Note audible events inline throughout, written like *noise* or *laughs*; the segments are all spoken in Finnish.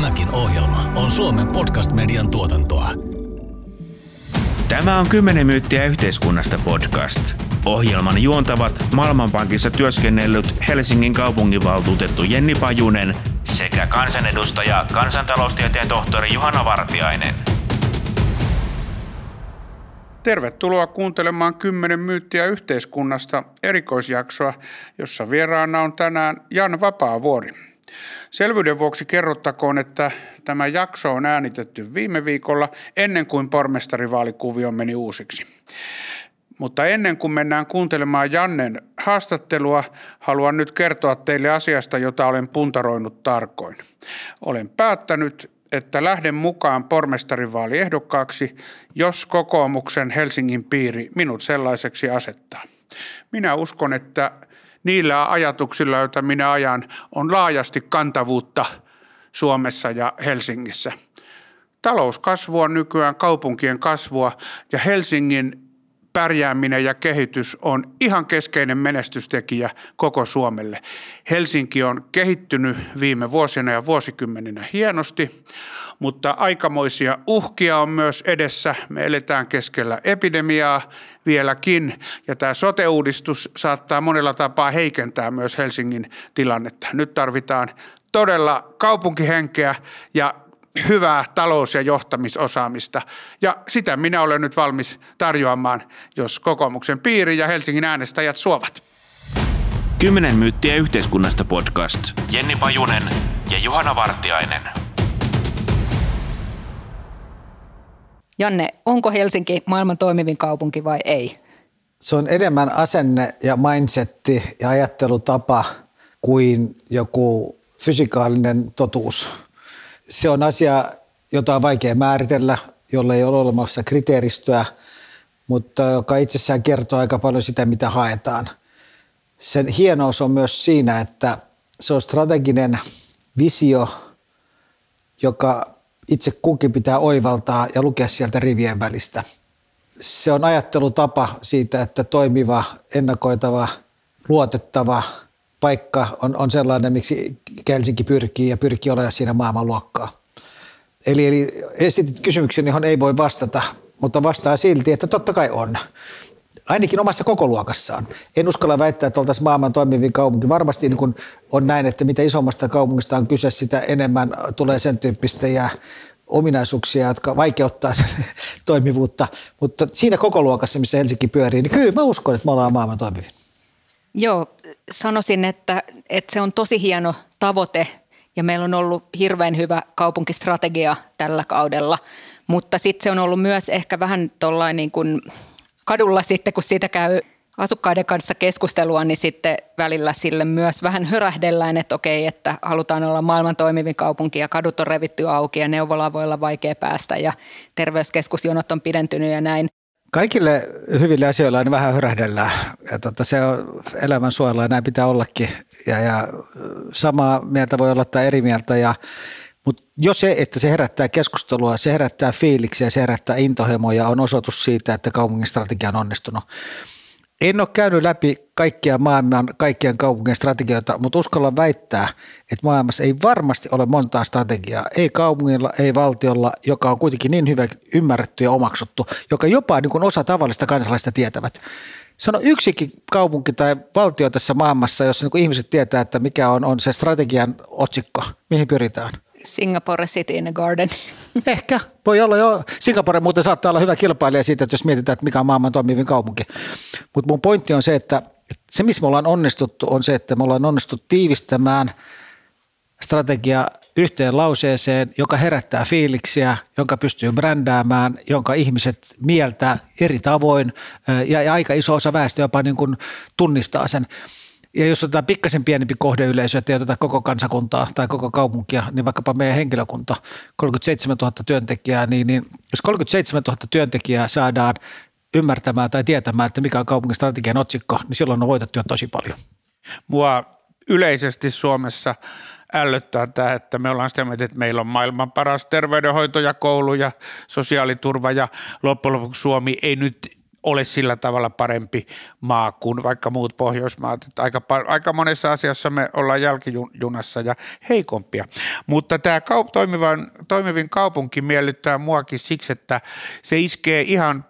Tämäkin ohjelma on Suomen podcast-median tuotantoa. Tämä on 10 myyttiä yhteiskunnasta podcast. Ohjelman juontavat Maailmanpankissa työskennellyt Helsingin kaupunginvaltuutettu Jenni Pajunen sekä kansanedustaja kansantaloustieteen tohtori Juhana Vartiainen. Tervetuloa kuuntelemaan 10 myyttiä yhteiskunnasta erikoisjaksoa, jossa vieraana on tänään Jan Vapaavuori. Selvyyden vuoksi kerrottakoon, että tämä jakso on äänitetty viime viikolla ennen kuin pormestarivaalikuvio meni uusiksi. Mutta ennen kuin mennään kuuntelemaan Jannen haastattelua, haluan nyt kertoa teille asiasta, jota olen puntaroinut tarkoin. Olen päättänyt, että lähden mukaan pormestarivaaliehdokkaaksi, jos kokoomuksen Helsingin piiri minut sellaiseksi asettaa. Minä uskon, että niillä ajatuksilla, joita minä ajan, on laajasti kantavuutta Suomessa ja Helsingissä. Talouskasvu on nykyään kaupunkien kasvua ja Helsingin pärjääminen ja kehitys on ihan keskeinen menestystekijä koko Suomelle. Helsinki on kehittynyt viime vuosina ja vuosikymmeninä hienosti, mutta aikamoisia uhkia on myös edessä. Me eletään keskellä epidemiaa vieläkin ja tämä sote-uudistus saattaa monella tapaa heikentää myös Helsingin tilannetta. Nyt tarvitaan todella kaupunkihenkeä ja hyvää talous- ja johtamisosaamista. Ja sitä minä olen nyt valmis tarjoamaan, jos kokoomuksen piiri ja Helsingin äänestäjät suovat. Kymmenen myyttiä yhteiskunnasta podcast. Jenni Pajunen ja Juhana Vartiainen. Janne, onko Helsinki maailman toimivin kaupunki vai ei? Se on enemmän asenne ja mindsetti ja ajattelutapa kuin joku fysikaalinen totuus se on asia, jota on vaikea määritellä, jolle ei ole olemassa kriteeristöä, mutta joka itsessään kertoo aika paljon sitä, mitä haetaan. Sen hienous on myös siinä, että se on strateginen visio, joka itse kunkin pitää oivaltaa ja lukea sieltä rivien välistä. Se on ajattelutapa siitä, että toimiva, ennakoitava, luotettava – paikka on, on sellainen, miksi Helsinki pyrkii ja pyrkii olemaan siinä maailmanluokkaa. Eli, eli esitit kysymyksen, johon ei voi vastata, mutta vastaa silti, että totta kai on. Ainakin omassa kokoluokassaan. En uskalla väittää, että oltaisiin maailman toimivin kaupunki. Varmasti niin kun on näin, että mitä isommasta kaupungista on kyse, sitä enemmän tulee sen tyyppistä ja ominaisuuksia, jotka vaikeuttaa sen *laughs* toimivuutta. Mutta siinä kokoluokassa, missä Helsinki pyörii, niin kyllä mä uskon, että me ollaan maailman toimivin. Joo, sanoisin, että, että se on tosi hieno tavoite ja meillä on ollut hirveän hyvä kaupunkistrategia tällä kaudella, mutta sitten se on ollut myös ehkä vähän tuollain niin kuin kadulla sitten, kun siitä käy asukkaiden kanssa keskustelua, niin sitten välillä sille myös vähän hörähdellään, että okei, että halutaan olla maailman toimivin kaupunki ja kadut on revitty auki ja neuvolaan voi olla vaikea päästä ja terveyskeskusjonot on pidentynyt ja näin. Kaikille hyville asioille aina vähän hörähdellään ja tota, se on elämän suojella ja näin pitää ollakin. Ja, ja samaa mieltä voi olla tai eri mieltä ja mutta jo se, että se herättää keskustelua, se herättää fiiliksiä, se herättää intohimoja, on osoitus siitä, että kaupungin strategia on onnistunut. En ole käynyt läpi kaikkia maailman, kaikkien kaupunkien strategioita, mutta uskallan väittää, että maailmassa ei varmasti ole montaa strategiaa, ei kaupungilla, ei valtiolla, joka on kuitenkin niin hyvä ymmärretty ja omaksuttu, joka jopa niin kuin osa tavallista kansalaista tietävät. Sano yksikin kaupunki tai valtio tässä maailmassa, jossa niin ihmiset tietää, että mikä on, on se strategian otsikko, mihin pyritään. Singapore City in the Garden. *laughs* Ehkä, voi olla jo. Singapore muuten saattaa olla hyvä kilpailija siitä, että jos mietitään, että mikä on maailman toimivin kaupunki. Mutta mun pointti on se, että se missä me ollaan onnistuttu on se, että me ollaan onnistuttu tiivistämään strategia yhteen lauseeseen, joka herättää fiiliksiä, jonka pystyy brändäämään, jonka ihmiset mieltää eri tavoin ja, ja aika iso osa väestöä jopa niin kuin tunnistaa sen. Ja jos otetaan pikkasen pienempi kohdeyleisö, että ei oteta koko kansakuntaa tai koko kaupunkia, niin vaikkapa meidän henkilökunta, 37 000 työntekijää, niin, niin jos 37 000 työntekijää saadaan ymmärtämään tai tietämään, että mikä on kaupungin strategian otsikko, niin silloin on voitettu jo tosi paljon. Mua yleisesti Suomessa ällöttää tämä, että me ollaan sitä mieltä, että meillä on maailman paras terveydenhoito ja koulu ja sosiaaliturva ja loppujen lopuksi Suomi ei nyt ole sillä tavalla parempi maa kuin vaikka muut Pohjoismaat. Aika, aika monessa asiassa me ollaan jälkijunassa ja heikompia. Mutta tämä kaup- toimivan, toimivin kaupunki miellyttää muakin siksi, että se iskee ihan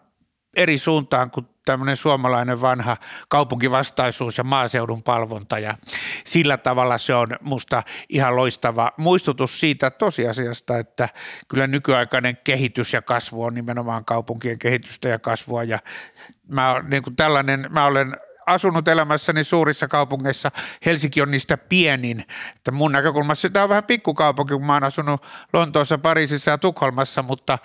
eri suuntaan kuin tämmöinen suomalainen vanha kaupunkivastaisuus ja maaseudun palvonta ja sillä tavalla se on musta ihan loistava muistutus siitä tosiasiasta, että kyllä nykyaikainen kehitys ja kasvu on nimenomaan kaupunkien kehitystä ja kasvua ja mä, niin kuin tällainen, mä olen asunut elämässäni suurissa kaupungeissa. Helsinki on niistä pienin. Että mun näkökulmassa tämä on vähän pikkukaupunki, kun mä oon asunut Lontoossa, Pariisissa ja Tukholmassa, mutta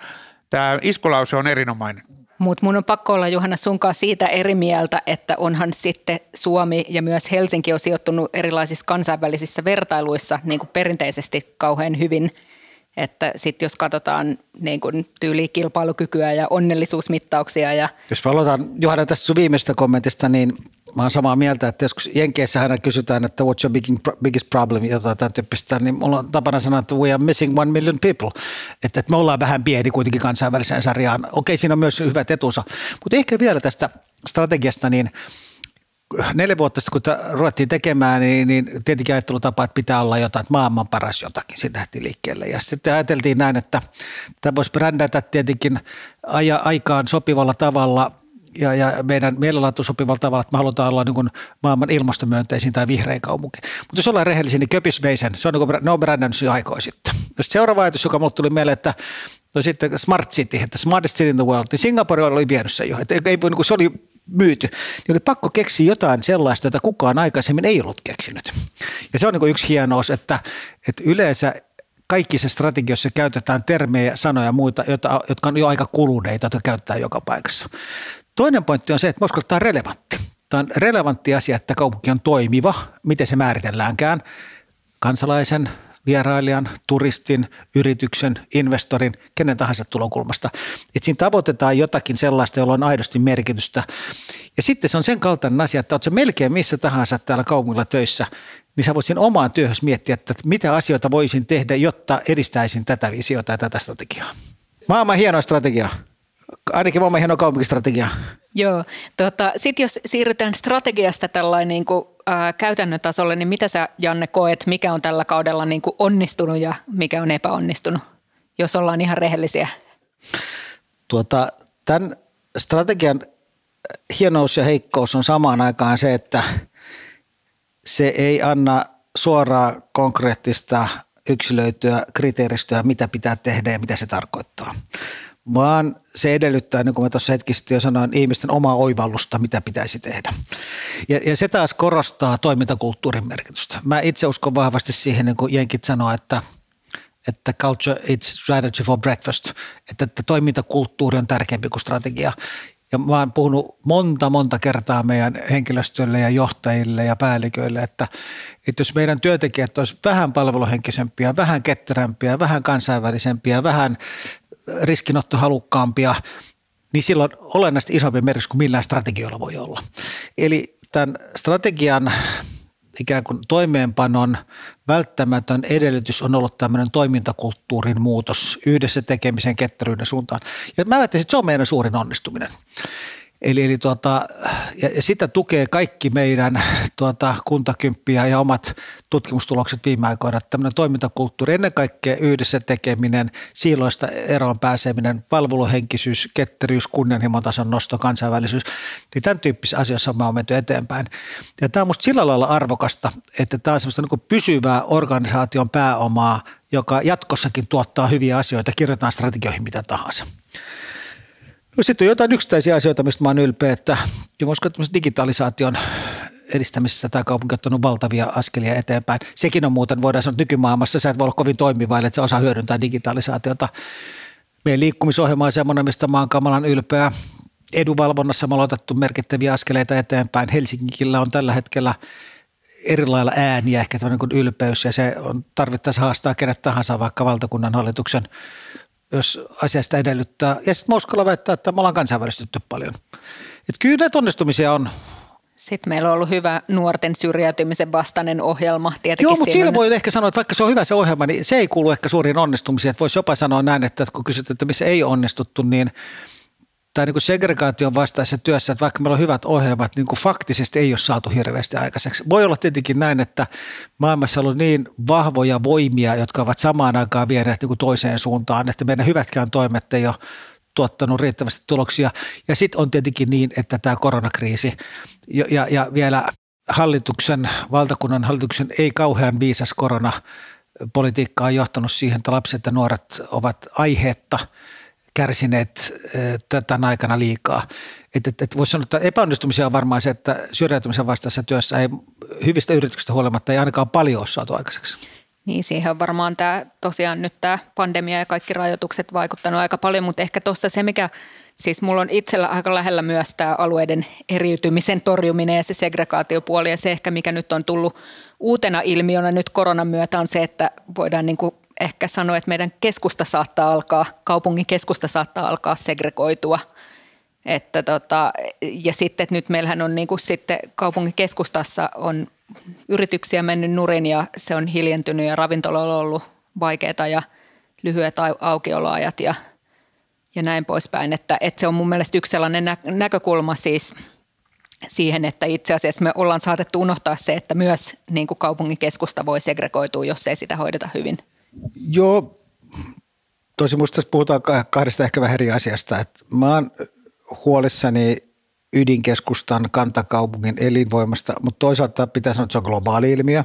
tämä iskulause on erinomainen. Mutta mun on pakko olla Johanna sunkaan siitä eri mieltä, että onhan sitten Suomi ja myös Helsinki on sijoittunut erilaisissa kansainvälisissä vertailuissa niin kuin perinteisesti kauhean hyvin. Että sitten jos katsotaan niin kuin tyylikilpailukykyä ja onnellisuusmittauksia. Ja... Jos me aloitan Johanna tästä sun viimeistä kommentista, niin mä oon samaa mieltä, että joskus Jenkeissä aina kysytään, että what's your biggest problem, jotain tämän tyyppistä, niin mulla on tapana sanoa, että we are missing one million people, että, että me ollaan vähän pieni kuitenkin kansainväliseen sarjaan. Okei, siinä on myös hyvät etunsa, mutta ehkä vielä tästä strategiasta, niin neljä vuotta sitten, kun ruvettiin tekemään, niin, niin tietenkin ajattelutapa, että pitää olla jotain, että maailman paras jotakin, siitä lähti liikkeelle. Ja sitten ajateltiin näin, että tämä voisi brändätä tietenkin aikaan sopivalla tavalla – ja, ja meidän mielenlaatu sopivalla tavalla, että me halutaan olla niin kuin maailman ilmastomyönteisin tai vihrein kaupunki. Mutta jos ollaan rehellisiä, niin Köpis veisen, se on niin kuin, ne on brändännyt sitten. Seuraava ajatus, joka mulle tuli mieleen, että no sitten Smart City, että smartest city in the world, niin Singapore oli vienyt sen jo. Että ei, niin kuin se oli myyty, niin oli pakko keksiä jotain sellaista, jota kukaan aikaisemmin ei ollut keksinyt. Ja se on niin yksi hienous, että, että yleensä kaikissa strategioissa käytetään termejä, sanoja ja muita, jotka, on jo aika kuluneita, jotka käyttää joka paikassa. Toinen pointti on se, että Moskova tämä on relevantti. Tämä on relevantti asia, että kaupunki on toimiva, miten se määritelläänkään kansalaisen, vierailijan, turistin, yrityksen, investorin, kenen tahansa tulokulmasta. Että siinä tavoitetaan jotakin sellaista, jolla on aidosti merkitystä. Ja sitten se on sen kaltainen asia, että oletko melkein missä tahansa täällä kaupungilla töissä, niin sä voisin omaan työhössä miettiä, että mitä asioita voisin tehdä, jotta edistäisin tätä visiota ja tätä strategiaa. Maailman hieno strategia ainakin maailman hieno kaupunkistrategia. Joo, tota, sitten jos siirrytään strategiasta tällainen niin kuin, ää, käytännön tasolle, niin mitä sä Janne koet, mikä on tällä kaudella niin kuin onnistunut ja mikä on epäonnistunut, jos ollaan ihan rehellisiä? Tuota, tämän strategian hienous ja heikkous on samaan aikaan se, että se ei anna suoraa konkreettista yksilöityä kriteeristöä, mitä pitää tehdä ja mitä se tarkoittaa vaan se edellyttää, niin kuin mä tuossa hetkisesti jo sanoin, ihmisten omaa oivallusta, mitä pitäisi tehdä. Ja, ja se taas korostaa toimintakulttuurin merkitystä. Mä itse uskon vahvasti siihen, niin kuin Jenkit sanoi, että, että culture it's strategy for breakfast, että, että toimintakulttuuri on tärkeämpi kuin strategia. Ja mä oon puhunut monta, monta kertaa meidän henkilöstölle ja johtajille ja päälliköille, että, että jos meidän työntekijät olisivat vähän palveluhenkisempiä, vähän ketterämpiä, vähän kansainvälisempiä, vähän riskinottohalukkaampia, niin silloin olennaisesti isompi merkitys kuin millään strategioilla voi olla. Eli tämän strategian ikään kuin toimeenpanon välttämätön edellytys on ollut tämmöinen toimintakulttuurin muutos yhdessä tekemisen ketteryyden suuntaan. Ja mä väittäisin, että se on meidän suurin onnistuminen. Eli, eli tuota, ja, ja sitä tukee kaikki meidän tuota, kuntakymppiä ja omat tutkimustulokset viime aikoina. Tämmöinen toimintakulttuuri, ennen kaikkea yhdessä tekeminen, siiloista eroon pääseminen, palveluhenkisyys, ketteryys, kunnianhimon tason nosto, kansainvälisyys, niin tämän tyyppisissä asioissa me on menty eteenpäin. Ja tämä on minusta sillä lailla arvokasta, että tämä on semmoista niin pysyvää organisaation pääomaa, joka jatkossakin tuottaa hyviä asioita, kirjoitetaan strategioihin mitä tahansa. No sitten on jotain yksittäisiä asioita, mistä mä oon ylpeä, että uskon, että digitalisaation edistämisessä tämä kaupunki on ottanut valtavia askelia eteenpäin. Sekin on muuten, voidaan sanoa, että nykymaailmassa sä et voi olla kovin toimiva, että se osaa hyödyntää digitalisaatiota. Meidän liikkumisohjelma on semmoinen, mistä mä oon kamalan ylpeä. Edunvalvonnassa me ollaan otettu merkittäviä askeleita eteenpäin. Helsingillä on tällä hetkellä erilailla ääniä, ehkä tämmöinen kuin ylpeys, ja se on tarvittaessa haastaa kenet tahansa, vaikka valtakunnan hallituksen jos asiasta edellyttää. Ja sitten Moskalla väittää, että me ollaan kansainvälistytty paljon. Et kyllä näitä onnistumisia on. Sitten meillä on ollut hyvä nuorten syrjäytymisen vastainen ohjelma. Tietenkin Joo, mutta siinä voi ehkä sanoa, että vaikka se on hyvä se ohjelma, niin se ei kuulu ehkä suuriin onnistumisiin. Että voisi jopa sanoa näin, että kun kysyt, että missä ei onnistuttu, niin tai niin kuin segregaation vastaisessa työssä, että vaikka meillä on hyvät ohjelmat, niin kuin faktisesti ei ole saatu hirveästi aikaiseksi. Voi olla tietenkin näin, että maailmassa on niin vahvoja voimia, jotka ovat samaan aikaan vieneet niin kuin toiseen suuntaan, että meidän hyvätkään toimet ei ole tuottanut riittävästi tuloksia. Ja sitten on tietenkin niin, että tämä koronakriisi ja, ja, ja vielä hallituksen, valtakunnan hallituksen ei kauhean viisas koronapolitiikka on johtanut siihen, että lapset ja nuoret ovat aiheetta kärsineet tämän aikana liikaa. Et, et, et voisi sanoa, että epäonnistumisia on varmaan se, että syrjäytymisen vastaisessa työssä ei hyvistä yrityksistä huolimatta ei ainakaan paljon ole saatu aikaiseksi. Niin siihen on varmaan tämä, tosiaan nyt tämä pandemia ja kaikki rajoitukset vaikuttanut aika paljon, mutta ehkä tuossa se, mikä Siis mulla on itsellä aika lähellä myös tämä alueiden eriytymisen torjuminen ja se segregaatiopuoli ja se ehkä mikä nyt on tullut uutena ilmiönä nyt koronan myötä on se, että voidaan niin kuin ehkä sanoa, että meidän keskusta saattaa alkaa, kaupungin keskusta saattaa alkaa segregoitua. Että tota, ja sitten että nyt meillähän on niin kuin sitten kaupungin keskustassa on yrityksiä mennyt nurin ja se on hiljentynyt ja ravintoloilla on ollut vaikeita ja lyhyet aukioloajat ja, ja näin poispäin. Että, että se on mun mielestä yksi sellainen nä- näkökulma siis siihen, että itse asiassa me ollaan saatettu unohtaa se, että myös niin kuin kaupungin keskusta voi segregoitua, jos ei sitä hoideta hyvin. Joo, tosi musta tässä puhutaan kahdesta ehkä vähän eri asiasta. Että mä oon huolissani ydinkeskustan kantakaupungin elinvoimasta, mutta toisaalta pitää sanoa, että se on globaali ilmiö.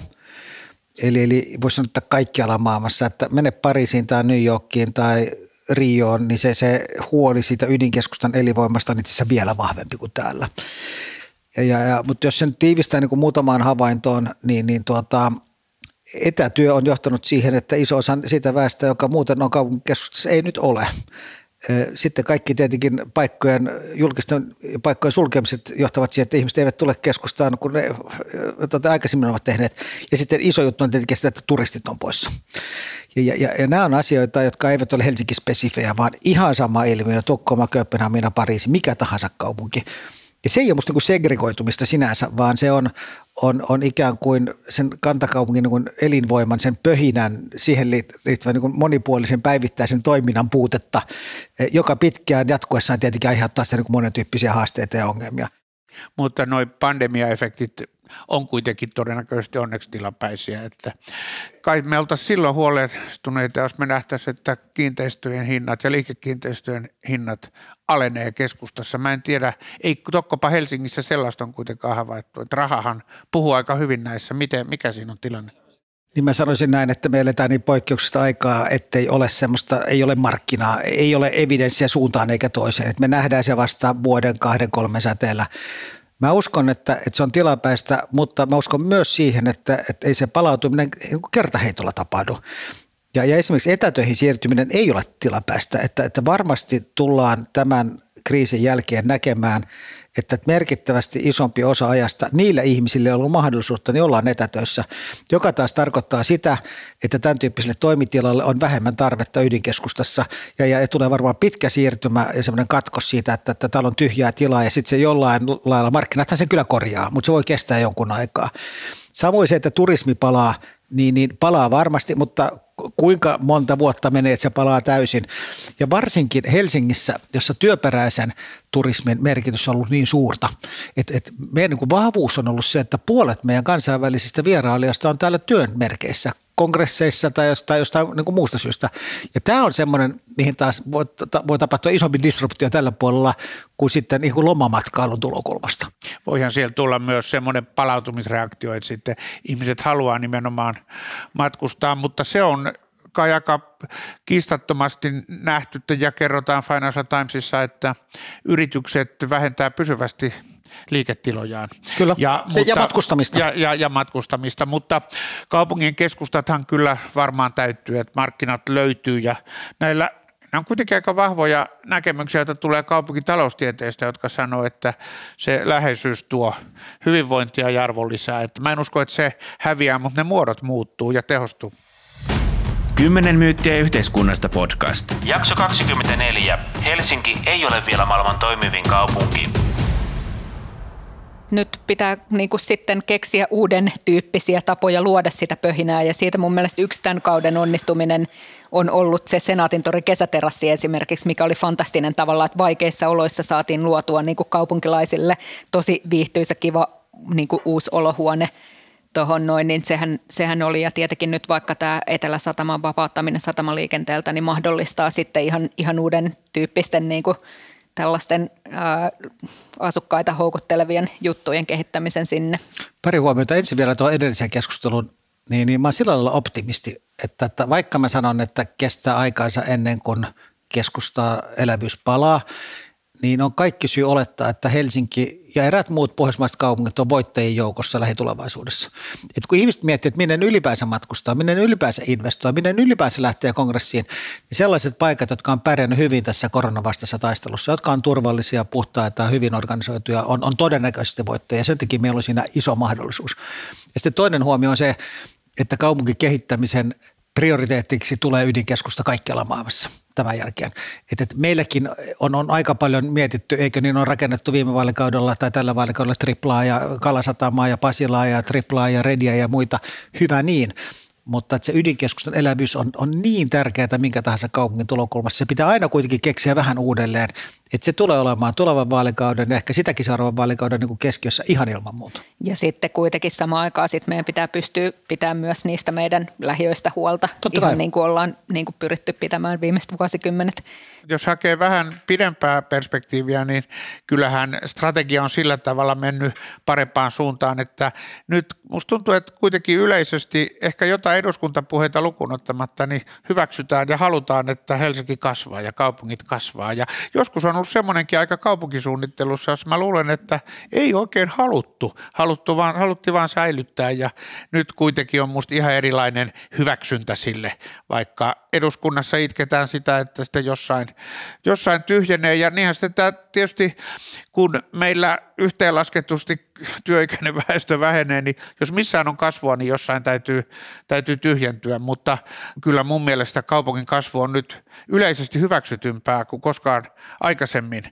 Eli, eli voisi sanoa, että kaikkialla maailmassa, että mene Pariisiin tai New Yorkiin tai Rioon, niin se, se huoli siitä ydinkeskustan elinvoimasta on itse asiassa vielä vahvempi kuin täällä. Ja, ja, ja, mutta jos sen tiivistää niin kuin muutamaan havaintoon, niin, niin tuota, etätyö on johtanut siihen, että iso osa siitä väestä, joka muuten on kaupunkikeskustassa, ei nyt ole. Sitten kaikki tietenkin paikkojen, julkisten paikkojen sulkemiset johtavat siihen, että ihmiset eivät tule keskustaan, kun ne tuota, aikaisemmin ovat tehneet. Ja sitten iso juttu on tietenkin sitä, että turistit on poissa. Ja, ja, ja, nämä on asioita, jotka eivät ole Helsinki-spesifejä, vaan ihan sama ilmiö, Tukholma, Kööpenhamina, Pariisi, mikä tahansa kaupunki. Ja se ei ole musta niin segregoitumista sinänsä, vaan se on, on, on ikään kuin sen kantakaupungin niin elinvoiman, sen pöhinän, siihen liittyvän niin monipuolisen päivittäisen toiminnan puutetta, eh, joka pitkään jatkuessaan tietenkin aiheuttaa sitä niin monen tyyppisiä haasteita ja ongelmia. Mutta nuo pandemiaefektit on kuitenkin todennäköisesti onneksi tilapäisiä. Että kai me oltaisiin silloin huolestuneita, jos me nähtäisiin, että kiinteistöjen hinnat ja liikekiinteistöjen hinnat alenee keskustassa. Mä en tiedä, ei tokkopa Helsingissä sellaista on kuitenkaan havaittu, että rahahan puhuu aika hyvin näissä. Miten, mikä siinä on tilanne? Niin mä sanoisin näin, että me eletään niin poikkeuksista aikaa, ettei ole semmoista, ei ole markkinaa, ei ole evidenssiä suuntaan eikä toiseen. Että me nähdään se vasta vuoden, kahden, kolmen säteellä. Mä uskon, että, että se on tilapäistä, mutta mä uskon myös siihen, että, että ei se palautuminen kertaheitolla tapahdu. Ja, ja esimerkiksi etätöihin siirtyminen ei ole tilapäistä, että, että varmasti tullaan tämän kriisin jälkeen näkemään, että merkittävästi isompi osa ajasta niillä ihmisille, joilla on mahdollisuutta, niin ollaan etätöissä, joka taas tarkoittaa sitä, että tämän tyyppiselle toimitilalle on vähemmän tarvetta ydinkeskustassa ja, ja tulee varmaan pitkä siirtymä ja semmoinen katkos siitä, että, että täällä on tyhjää tilaa ja sitten se jollain lailla, markkinathan se kyllä korjaa, mutta se voi kestää jonkun aikaa. Samoin se, että turismi palaa, niin, niin palaa varmasti, mutta kuinka monta vuotta menee, että se palaa täysin. Ja varsinkin Helsingissä, jossa työperäisen turismin merkitys on ollut niin suurta, että, että meidän niin vahvuus on ollut se, että puolet meidän kansainvälisistä vierailijoista on täällä työn merkeissä, kongresseissa tai jostain, jostain niin kuin muusta syystä. Ja tämä on semmoinen, mihin taas voi, voi tapahtua isompi disruptio tällä puolella kuin sitten niin kuin lomamatkailun tulokulmasta. Voihan siellä tulla myös semmoinen palautumisreaktio, että sitten ihmiset haluaa nimenomaan matkustaa, mutta se on kai aika kiistattomasti nähty ja kerrotaan Financial Timesissa, että yritykset vähentää pysyvästi liiketilojaan. Kyllä, ja, mutta, ja matkustamista. Ja, ja, ja matkustamista, mutta kaupungin keskustathan kyllä varmaan täyttyy, että markkinat löytyy ja näillä Nämä on kuitenkin aika vahvoja näkemyksiä, joita tulee kaupunkitaloustieteestä, jotka sanoo, että se läheisyys tuo hyvinvointia ja arvonlisää. Että mä en usko, että se häviää, mutta ne muodot muuttuu ja tehostuu. 10 myyttiä yhteiskunnasta podcast. Jakso 24. Helsinki ei ole vielä maailman toimivin kaupunki. nyt pitää niin kuin sitten keksiä uuden tyyppisiä tapoja luoda sitä pöhinää ja siitä mun mielestä yksi tämän kauden onnistuminen on ollut se Senaatintori kesäterassi esimerkiksi, mikä oli fantastinen tavalla, että vaikeissa oloissa saatiin luotua niin kuin kaupunkilaisille tosi viihtyisä, kiva niin kuin uusi olohuone tuohon noin, niin sehän, sehän oli ja tietenkin nyt vaikka tämä Etelä-Sataman vapauttaminen satamaliikenteeltä niin mahdollistaa sitten ihan, ihan uuden tyyppisten niin kuin tällaisten ää, asukkaita houkuttelevien juttujen kehittämisen sinne. Pari huomiota ensin vielä tuon edellisen keskustelun, niin, niin mä olen sillä lailla optimisti, että, että vaikka mä sanon, että kestää aikaansa ennen kuin keskustaa elävyys palaa, niin on kaikki syy olettaa, että Helsinki ja eräät muut pohjoismaiset kaupungit on voittajien joukossa lähitulevaisuudessa. Et kun ihmiset miettii, että minne ylipäänsä matkustaa, minne ylipäänsä investoi, minne ylipäänsä lähtee kongressiin, niin sellaiset paikat, jotka on pärjännyt hyvin tässä koronavastaisessa taistelussa, jotka on turvallisia, puhtaita hyvin organisoituja, on, on todennäköisesti voittajia. Sen takia meillä on siinä iso mahdollisuus. Ja sitten toinen huomio on se, että kaupunkikehittämisen prioriteettiksi tulee ydinkeskusta kaikkialla maailmassa tämän jälkeen. Että et meilläkin on, on aika paljon mietitty, eikö niin on rakennettu viime vaalikaudella tai tällä vaalikaudella triplaa ja Kalasatamaa ja Pasilaa ja triplaa ja Redia ja muita. Hyvä niin, mutta että se ydinkeskustan elävyys on, on niin tärkeää minkä tahansa kaupungin tulokulmassa. Se pitää aina kuitenkin keksiä vähän uudelleen, että se tulee olemaan tulevan vaalikauden ja ehkä sitäkin seuraavan vaalikauden niin kuin keskiössä ihan ilman muuta. Ja sitten kuitenkin samaan aikaan sit meidän pitää pystyä pitämään myös niistä meidän lähiöistä huolta, Totta ihan kai. niin kuin ollaan niin kuin pyritty pitämään viimeiset vuosikymmenet. Jos hakee vähän pidempää perspektiiviä, niin kyllähän strategia on sillä tavalla mennyt parempaan suuntaan, että nyt musta tuntuu, että kuitenkin yleisesti ehkä jotain eduskuntapuheita lukunottamatta, niin hyväksytään ja halutaan, että Helsinki kasvaa ja kaupungit kasvaa. Ja joskus on ollut semmoinenkin aika kaupunkisuunnittelussa, jos mä luulen, että ei oikein haluttu, haluttu vaan, haluttiin vaan säilyttää ja nyt kuitenkin on musta ihan erilainen hyväksyntä sille, vaikka eduskunnassa itketään sitä, että sitten jossain, jossain tyhjenee. Ja niinhän sitten tämä tietysti kun meillä yhteenlasketusti työikäinen väestö vähenee, niin jos missään on kasvua, niin jossain täytyy, täytyy tyhjentyä, mutta kyllä mun mielestä kaupungin kasvu on nyt yleisesti hyväksytympää kuin koskaan aikaisemmin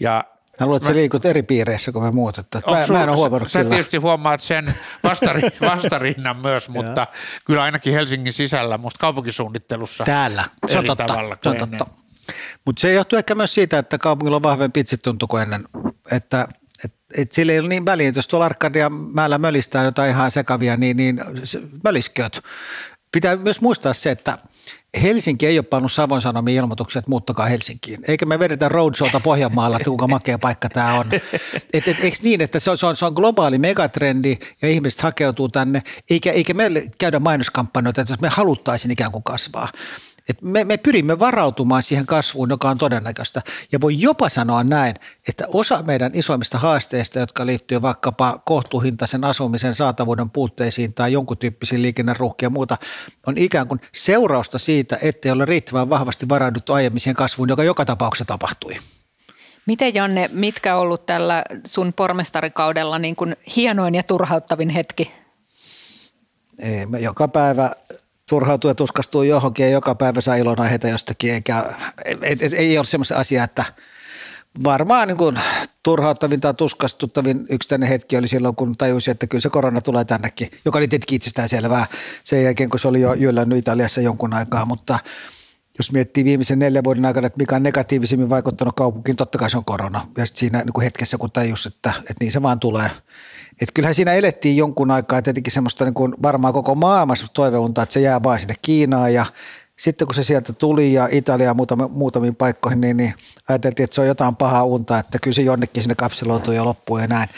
ja Mä luulen, että sä liikut eri piireissä kuin me muut. Että mä, mä en ole huomannut Sä kyllä. tietysti huomaat sen vastari, *laughs* vastarinnan myös, mutta kyllä ainakin Helsingin sisällä, musta kaupunkisuunnittelussa Täällä, se on totta. tavalla se on totta. Mutta se johtuu ehkä myös siitä, että kaupungilla on vahvempi itsetunto kuin ennen. Että et, et sillä ei ole niin väliä, jos tuolla Arkadia mäellä mölistää jotain ihan sekavia, niin, niin mölisköt. Pitää myös muistaa se, että Helsinki ei ole pannut Savon Sanomien ilmoituksia, että muuttakaa Helsinkiin. Eikä me vedetä roadshowta Pohjanmaalla, että kuinka makea paikka tämä on. *laughs* Et, et, eikö niin, että se on, se, on, se on globaali megatrendi ja ihmiset hakeutuu tänne, eikä, eikä meille käydä mainoskampanjoita, että me haluttaisiin ikään kuin kasvaa. Et me, me pyrimme varautumaan siihen kasvuun, joka on todennäköistä. Ja voi jopa sanoa näin, että osa meidän isoimmista haasteista, jotka liittyy vaikkapa kohtuuhintaisen asumisen saatavuuden puutteisiin tai jonkun tyyppisiin liikenneruuhkia ja muuta, on ikään kuin seurausta siitä, ettei ole riittävän vahvasti varauduttu aiemmin siihen kasvuun, joka joka tapauksessa tapahtui. Miten Janne, mitkä on ollut tällä sun pormestarikaudella niin kuin hienoin ja turhauttavin hetki? Ei, me joka päivä turhautuu ja tuskastuu johonkin ja joka päivä saa ilonaiheita jostakin, eikä et, et, ei ole semmoista asiaa, että varmaan niin kuin turhauttavin tai tuskastuttavin yksittäinen hetki oli silloin, kun tajusin, että kyllä se korona tulee tännekin, joka oli tietenkin itsestään selvää sen jälkeen, kun se oli jo jyllännyt Italiassa jonkun aikaa, mutta jos miettii viimeisen neljän vuoden aikana, että mikä on negatiivisimmin vaikuttanut kaupunkiin, totta kai se on korona. Ja sitten siinä niin kuin hetkessä, kun tajus, että, että niin se vaan tulee – et kyllähän siinä elettiin jonkun aikaa tietenkin semmoista niin kuin varmaan koko maailmassa toiveunta, että se jää vain sinne Kiinaan ja sitten kun se sieltä tuli ja Italia muutama, muutamiin paikkoihin, niin, niin ajateltiin, että se on jotain pahaa unta, että kyllä se jonnekin sinne kapseloituu ja loppuu ja näin.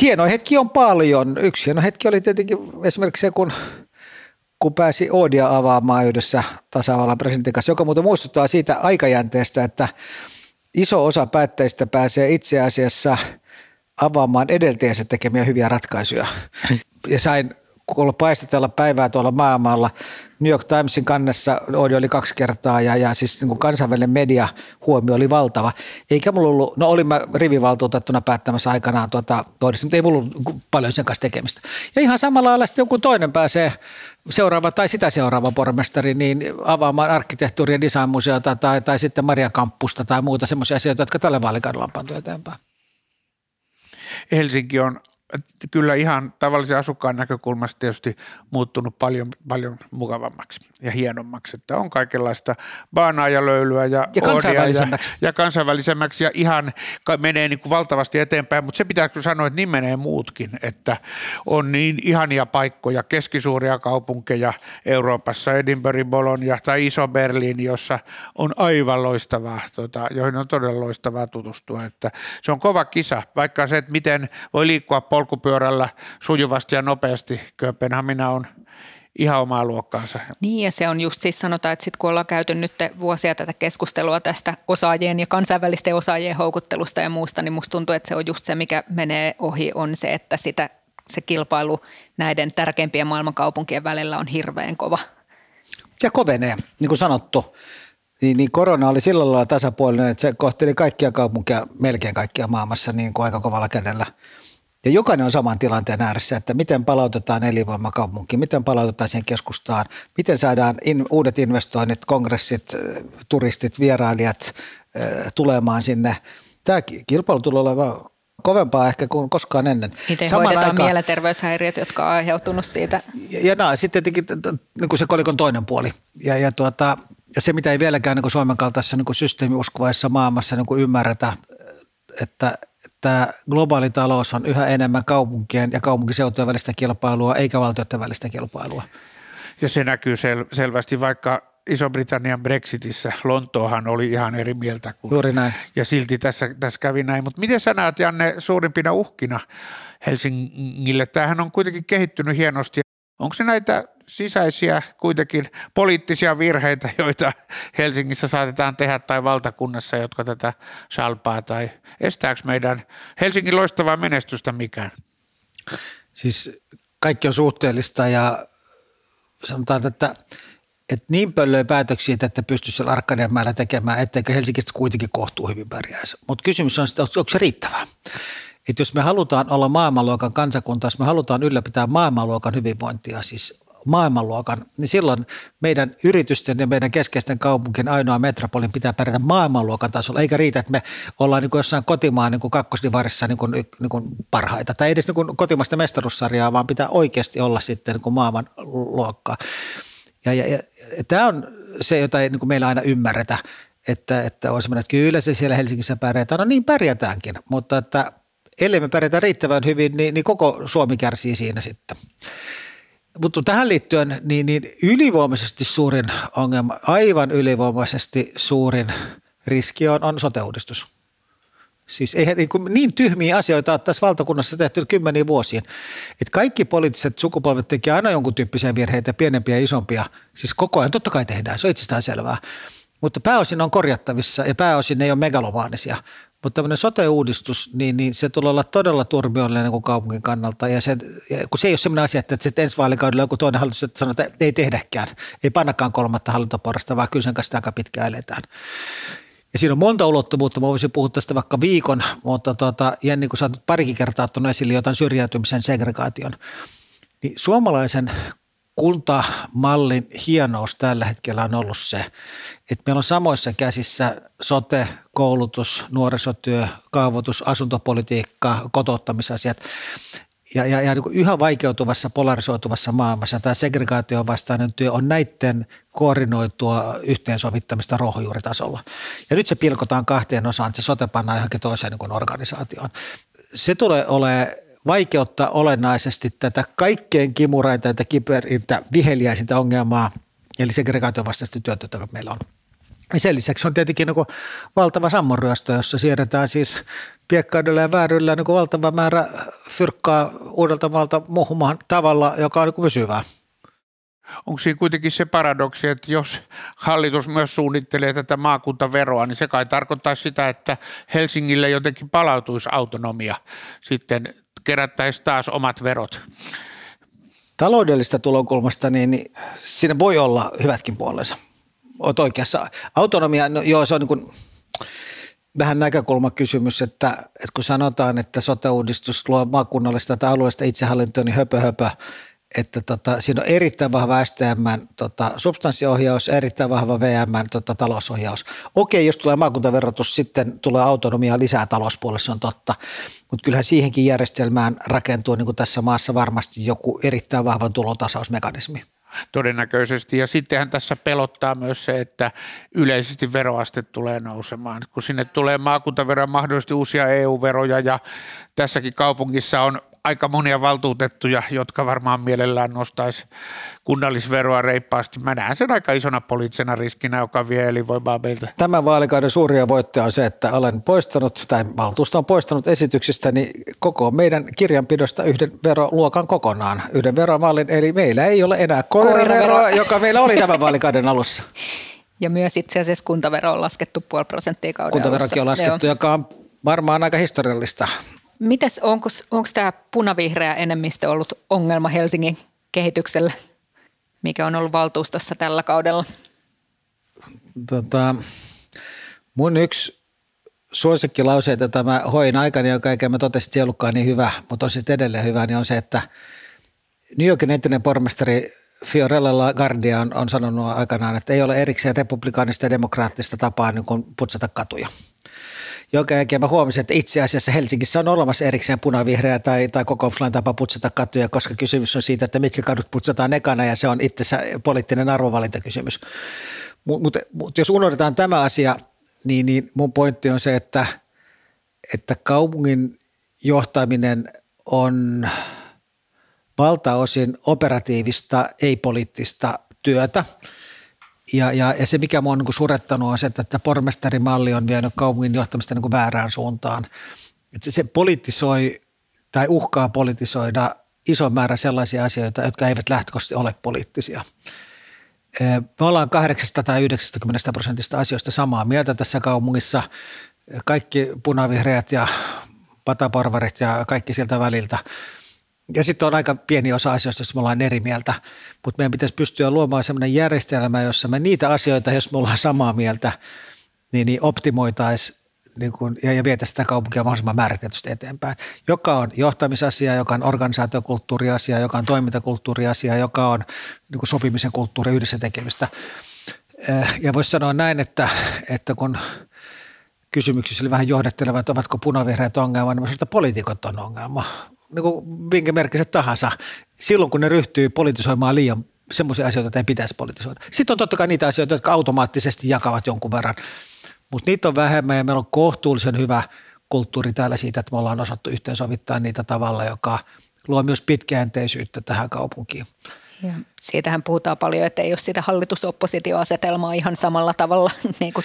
Hieno hetki on paljon. Yksi hieno hetki oli tietenkin esimerkiksi se, kun, kun pääsi Odia avaamaan yhdessä tasavallan presidentin kanssa, joka muuten muistuttaa siitä aikajänteestä, että iso osa päättäjistä pääsee itse asiassa – avaamaan edeltäjänsä tekemiä hyviä ratkaisuja. Ja sain kuulla paistatella päivää tuolla maailmalla. New York Timesin kannessa Oodi oli kaksi kertaa ja, ja siis niin kuin kansainvälinen media huomio oli valtava. Eikä mulla ollut, no olin mä rivivaltuutettuna päättämässä aikanaan tuota Oodissa, mutta ei mulla ollut paljon sen kanssa tekemistä. Ja ihan samalla lailla sitten joku toinen pääsee seuraava tai sitä seuraava pormestari niin avaamaan arkkitehtuuri- ja designmuseota tai, tai sitten Maria Kampusta tai muuta semmoisia asioita, jotka tällä vaalikaudella on pantu eteenpäin. Helsinki on kyllä ihan tavallisen asukkaan näkökulmasta tietysti muuttunut paljon, paljon mukavammaksi ja hienommaksi. Että on kaikenlaista baanaa ja löylyä ja, ja kansainvälisemmäksi. Ja, ja kansainvälisemmäksi ja ihan menee niin kuin valtavasti eteenpäin, mutta se pitää kyllä sanoa, että niin menee muutkin, että on niin ihania paikkoja, keskisuuria kaupunkeja Euroopassa, Edinburgh, Bologna tai Iso Berliini, jossa on aivan loistavaa, tota, joihin on todella loistavaa tutustua, että se on kova kisa, vaikka se, että miten voi liikkua polkupyörällä sujuvasti ja nopeasti. Kööpenhamina on ihan omaa luokkaansa. Niin ja se on just siis sanotaan, että sit kun ollaan käyty nyt vuosia tätä keskustelua tästä osaajien ja kansainvälisten osaajien houkuttelusta ja muusta, niin musta tuntuu, että se on just se, mikä menee ohi, on se, että sitä, se kilpailu näiden tärkeimpien maailmankaupunkien välillä on hirveän kova. Ja kovenee, niin kuin sanottu. Niin, niin korona oli sillä lailla tasapuolinen, että se kohteli kaikkia kaupunkia, melkein kaikkia maailmassa niin kuin aika kovalla kädellä – ja jokainen on saman tilanteen ääressä, että miten palautetaan elinvoimakaupunki, miten palautetaan siihen keskustaan, miten saadaan in, uudet investoinnit, kongressit, turistit, vierailijat tulemaan sinne. Tämä kilpailu tulee olemaan kovempaa ehkä kuin koskaan ennen. Miten Saman hoidetaan aikaan, mielenterveyshäiriöt, jotka on aiheutunut siitä? Ja, ja no, sitten tietenkin niin kuin se kolikon toinen puoli. Ja, ja, tuota, ja se, mitä ei vieläkään niin kuin Suomen kaltaisessa niin systeemiuskovaisessa maailmassa niin kuin ymmärretä, että että globaali talous on yhä enemmän kaupunkien ja kaupunkiseutujen välistä kilpailua eikä valtioiden välistä kilpailua. Ja se näkyy sel- selvästi vaikka Iso-Britannian Brexitissä. Lontoohan oli ihan eri mieltä. Kuin, Juuri näin. Ja silti tässä, tässä kävi näin. Mutta miten sä näet, Janne, suurimpina uhkina Helsingille? Tämähän on kuitenkin kehittynyt hienosti. Onko se näitä sisäisiä kuitenkin poliittisia virheitä, joita Helsingissä saatetaan tehdä tai valtakunnassa, jotka tätä salpaa tai estääkö meidän Helsingin loistavaa menestystä mikään? Siis kaikki on suhteellista ja sanotaan, että, että niin pöllöjä päätöksiä, että pystyisi siellä Arkadian määrä tekemään, etteikö Helsingistä kuitenkin kohtuu hyvin pärjäisi. Mutta kysymys on, että onko se riittävää? Että jos me halutaan olla maailmanluokan kansakunta, jos me halutaan ylläpitää maailmanluokan hyvinvointia, siis maailmanluokan, niin silloin meidän yritysten ja meidän keskeisten kaupunkien ainoa metropolin pitää pärjätä maailmanluokan tasolla, eikä riitä, että me ollaan niin kuin jossain kotimaan niin kuin kakkosdivarissa niin kuin, niin kuin parhaita, tai edes niin kuin kotimaista mestaruussarjaa, vaan pitää oikeasti olla sitten niin kuin maailmanluokkaa. Ja, ja, ja, ja tämä on se, jota ei niin kuin meillä aina ymmärretä, että, että on semmoinen, että kyllä se siellä Helsingissä pärjätään, no niin pärjätäänkin, mutta että ellei me pärjätä riittävän hyvin, niin, niin koko Suomi kärsii siinä sitten. Mutta tähän liittyen niin, niin ylivoimaisesti suurin ongelma, aivan ylivoimaisesti suurin riski on, on sote-uudistus. Siis eihän niin, niin tyhmiä asioita ole tässä valtakunnassa tehty kymmeniä vuosia. Että kaikki poliittiset sukupolvet tekevät aina jonkun tyyppisiä virheitä, pienempiä ja isompia. Siis koko ajan totta kai tehdään, se on itsestään selvää. Mutta pääosin on korjattavissa ja pääosin ne ei ole megalomaanisia. Mutta tämmöinen sote-uudistus, niin, niin se tulee olla todella turbiollinen niin kaupungin kannalta. Ja, se, ja kun se ei ole sellainen asia, että, että ensi vaalikaudella joku toinen hallitus että sanoo, että ei tehdäkään, ei pannakaan kolmatta hallintoporrasta, vaan kyllä sen kanssa aika pitkään eletään. Ja siinä on monta ulottuvuutta, mä voisin puhua tästä vaikka viikon, mutta tuota, Jenni, kun sä oot parikin kertaa ottanut esille jotain syrjäytymisen segregaation, niin suomalaisen kuntamallin hienous tällä hetkellä on ollut se, että meillä on samoissa käsissä sote, koulutus, nuorisotyö, kaavoitus, asuntopolitiikka, kotouttamisasiat. Ja, ja, ja niin yhä vaikeutuvassa, polarisoituvassa maailmassa tämä segregaation vastainen työ on näiden koordinoitua yhteensovittamista rohjuuritasolla. Ja nyt se pilkotaan kahteen osaan, että se sote pannaan johonkin toiseen niin organisaatioon. Se tulee olemaan vaikeuttaa olennaisesti tätä kaikkein kimurainta ja kiperintä viheliäisintä ongelmaa, eli segregaation vastaista työtä, jota meillä on. Sen lisäksi on tietenkin niin valtava sammonryöstö, jossa siirretään siis piekkaudella ja vääryllä niin valtava määrä fyrkkaa uudelta maalta muuhun tavalla, joka on niin pysyvää. Onko siinä kuitenkin se paradoksi, että jos hallitus myös suunnittelee tätä maakuntaveroa, niin se kai tarkoittaa sitä, että Helsingille jotenkin palautuisi autonomia sitten kerättäisiin taas omat verot. Taloudellista tulokulmasta, niin, niin siinä voi olla hyvätkin puolensa. Olet oikeassa. Autonomia, no joo, se on niin kuin vähän näkökulmakysymys, että, että kun sanotaan, että sote-uudistus luo maakunnallista tai alueellista itsehallintoa, niin höpö höpö, että tota, siinä on erittäin vahva STM tota, substanssiohjaus, erittäin vahva VM tota, talousohjaus. Okei, jos tulee maakuntaverotus, sitten tulee autonomia lisää talouspuolessa, on totta, mutta kyllähän siihenkin järjestelmään rakentuu niin kuin tässä maassa varmasti joku erittäin vahva tulotasausmekanismi todennäköisesti. Ja sittenhän tässä pelottaa myös se, että yleisesti veroaste tulee nousemaan. Kun sinne tulee maakuntavero mahdollisesti uusia EU-veroja ja tässäkin kaupungissa on aika monia valtuutettuja, jotka varmaan mielellään nostaisi kunnallisveroa reippaasti. Mä näen sen aika isona poliittisena riskinä, joka vie elinvoimaa meiltä. Tämän vaalikauden suuria voittoja on se, että olen poistanut, tai valtuusto on poistanut esityksistä niin koko meidän kirjanpidosta yhden veroluokan kokonaan, yhden veromallin, eli meillä ei ole enää koiraveroa, joka meillä oli tämän vaalikauden alussa. *laughs* Ja myös itse asiassa kuntavero on laskettu puoli prosenttia kauden Kuntaverokin on laskettu, Joo. joka on varmaan aika historiallista Mites, onko, onko tämä punavihreä enemmistö ollut ongelma Helsingin kehityksellä, mikä on ollut valtuustossa tällä kaudella? Tota, mun yksi suosikkilauseita, jota mä hoin aikana, joka eikä mä totesin, että se niin hyvä, mutta on sitten edelleen hyvä, niin on se, että New Yorkin entinen pormestari Fiorella Guardia on, on sanonut aikanaan, että ei ole erikseen republikaanista ja demokraattista tapaa niin kuin putsata katuja jonka jälkeen mä huomasin, että itse asiassa Helsingissä on olemassa erikseen punavihreä tai, tai kokoomuslainen tapa putsata katuja, koska kysymys on siitä, että mitkä kadut putsataan ekana ja se on itsessä poliittinen arvovalintakysymys. Mutta mut, mut jos unohdetaan tämä asia, niin, niin mun pointti on se, että, että kaupungin johtaminen on valtaosin operatiivista, ei-poliittista työtä – ja, ja, ja se, mikä minua on niin surettanut, on se, että, että pormestarimalli on vienyt kaupungin johtamista niin väärään suuntaan. Että se, se politisoi tai uhkaa politisoida iso määrä sellaisia asioita, jotka eivät lähtökohtaisesti ole poliittisia. Me ollaan 8 tai 90 prosentista asioista samaa mieltä tässä kaupungissa. Kaikki punavihreät ja pataporvarit ja kaikki sieltä väliltä – ja sitten on aika pieni osa asioista, joista me ollaan eri mieltä, mutta meidän pitäisi pystyä luomaan sellainen järjestelmä, jossa me niitä asioita, jos me ollaan samaa mieltä, niin, niin optimoitaisiin niin kun, ja, ja vietä sitä kaupunkia mahdollisimman määriteltysti eteenpäin, joka on johtamisasia, joka on organisaatiokulttuuriasia, joka on toimintakulttuuriasia, joka on niin kuin sopimisen kulttuuri yhdessä tekemistä. Eh, ja voisi sanoa näin, että, että kun kysymyksissä oli vähän johdattelevat, että ovatko punavihreät ongelma, niin että poliitikot on ongelma niin kuin minkä merkkiset tahansa, silloin kun ne ryhtyy politisoimaan liian semmoisia asioita, että ei pitäisi politisoida. Sitten on totta kai niitä asioita, jotka automaattisesti jakavat jonkun verran, mutta niitä on vähemmän ja meillä on kohtuullisen hyvä kulttuuri täällä siitä, että me ollaan osattu yhteensovittaa niitä tavalla, joka luo myös pitkäjänteisyyttä tähän kaupunkiin. Ja siitähän puhutaan paljon, että ei ole sitä hallitusoppositioasetelmaa ihan samalla tavalla. *laughs* niin kuin.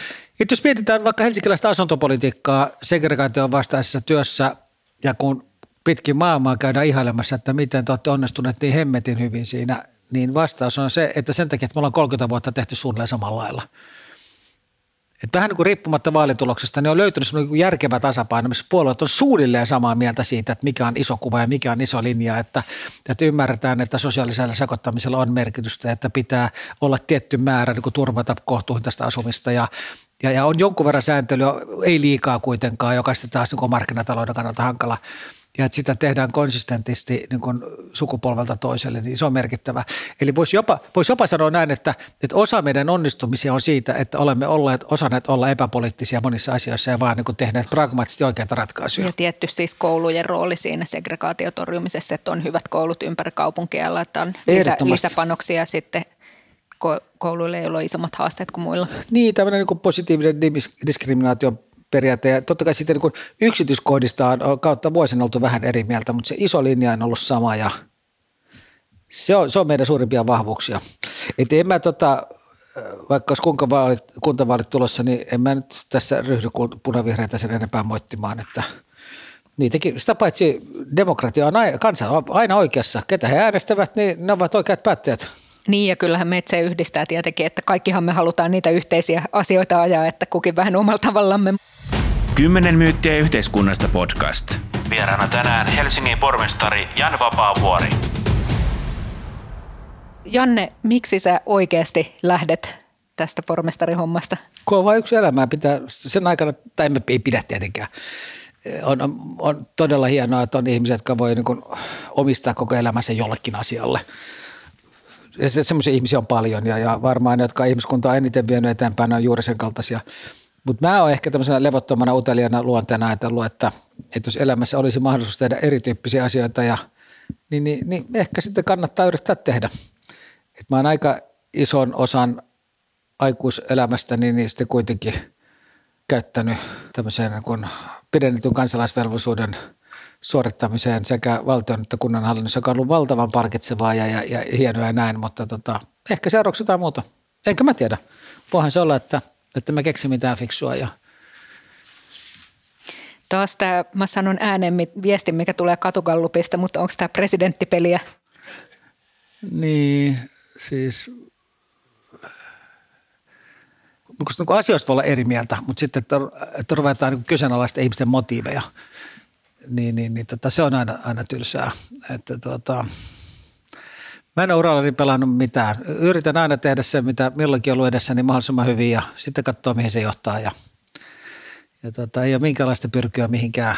jos mietitään vaikka helsinkiläistä asuntopolitiikkaa segregaation vastaisessa työssä ja kun pitkin maailmaa käydään ihailemassa, että miten te olette onnistuneet niin hemmetin hyvin siinä, niin vastaus on se, että sen takia, että me ollaan 30 vuotta tehty suunnilleen samalla lailla. Että vähän niin kuin riippumatta vaalituloksesta, niin on löytynyt semmoinen järkevä tasapaino, missä puolueet on suunnilleen samaa mieltä siitä, että mikä on iso kuva ja mikä on iso linja, että, että ymmärretään, että sosiaalisella sekoittamisella on merkitystä, että pitää olla tietty määrä niin kuin turvata kohtuuhintaista asumista ja, ja, ja on jonkun verran sääntelyä, ei liikaa kuitenkaan, joka sitten taas niin markkinatalouden kannalta hankala – ja että sitä tehdään konsistentisti niin kuin sukupolvelta toiselle, niin se on merkittävä. Eli voisi jopa, voisi jopa sanoa näin, että, että osa meidän onnistumisia on siitä, että olemme olleet, osanneet olla epäpoliittisia monissa asioissa ja vaan niin kuin tehneet pragmaattisesti oikeita ratkaisuja. Ja tietty siis koulujen rooli siinä segregaatiotorjumisessa, että on hyvät koulut ympäri kaupunkia laitetaan lisä, lisäpanoksia sitten kouluille, joilla on isommat haasteet kuin muilla. Niin, tämmöinen niin positiivinen diskriminaation periaate. Ja totta kai sitten niin yksityiskohdista on kautta vuosina oltu vähän eri mieltä, mutta se iso linja on ollut sama ja se on, se on meidän suurimpia vahvuuksia. Että en mä tota, vaikka olisi kuinka vaalit, kuntavaalit tulossa, niin en mä nyt tässä ryhdy punavihreitä sen enempää moittimaan, että niitäkin, sitä paitsi demokratia on aina, kansa on aina oikeassa. Ketä he äänestävät, niin ne ovat oikeat päättäjät. Niin ja kyllähän meitä se yhdistää tietenkin, että kaikkihan me halutaan niitä yhteisiä asioita ajaa, että kukin vähän omalla tavallamme. Kymmenen myyttiä yhteiskunnasta podcast. Vieraana tänään Helsingin pormestari Jan Vapaavuori. Janne, miksi sä oikeasti lähdet tästä pormestarihommasta? Kun on vain yksi elämää, pitää sen aikana, tai ei pidä tietenkään. on, on, on todella hienoa, että on ihmisiä, jotka voi niin omistaa koko elämänsä jollekin asialle. Ja semmoisia ihmisiä on paljon ja, ja varmaan ne, jotka ihmiskunta on eniten vienyt eteenpäin, on juuri sen kaltaisia. Mutta mä oon ehkä tämmöisenä levottomana uteliaana luonteena ajatellut, että, että jos elämässä olisi mahdollisuus tehdä erityyppisiä asioita, ja, niin, niin, niin ehkä sitten kannattaa yrittää tehdä. Et mä oon aika ison osan aikuiselämästäni niin sitten kuitenkin käyttänyt tämmöiseen niin pidennetyn kansalaisvelvollisuuden suorittamiseen sekä valtion että kunnanhallinnossa, joka on ollut valtavan parkitsevaa ja, ja, ja hienoa ja näin, mutta tota, ehkä seuraavaksi jotain muuta. Enkä mä tiedä. Voihan se olla, että, että mä keksin mitään fiksua ja Taas tämä, mä sanon ääneen viestin, mikä tulee katugallupista, mutta onko tämä presidenttipeliä? Niin, siis koska niin asioista voi olla eri mieltä, mutta sitten, että, että ruvetaan niin kyseenalaista ihmisten motiiveja, niin, niin, niin tota, se on aina, aina tylsää. Että, tota, mä en ole urallani pelannut mitään. Yritän aina tehdä se, mitä milloinkin on ollut edessä, niin mahdollisimman hyvin ja sitten katsoa, mihin se johtaa. Ja, ja tota, ei ole minkäänlaista pyrkyä mihinkään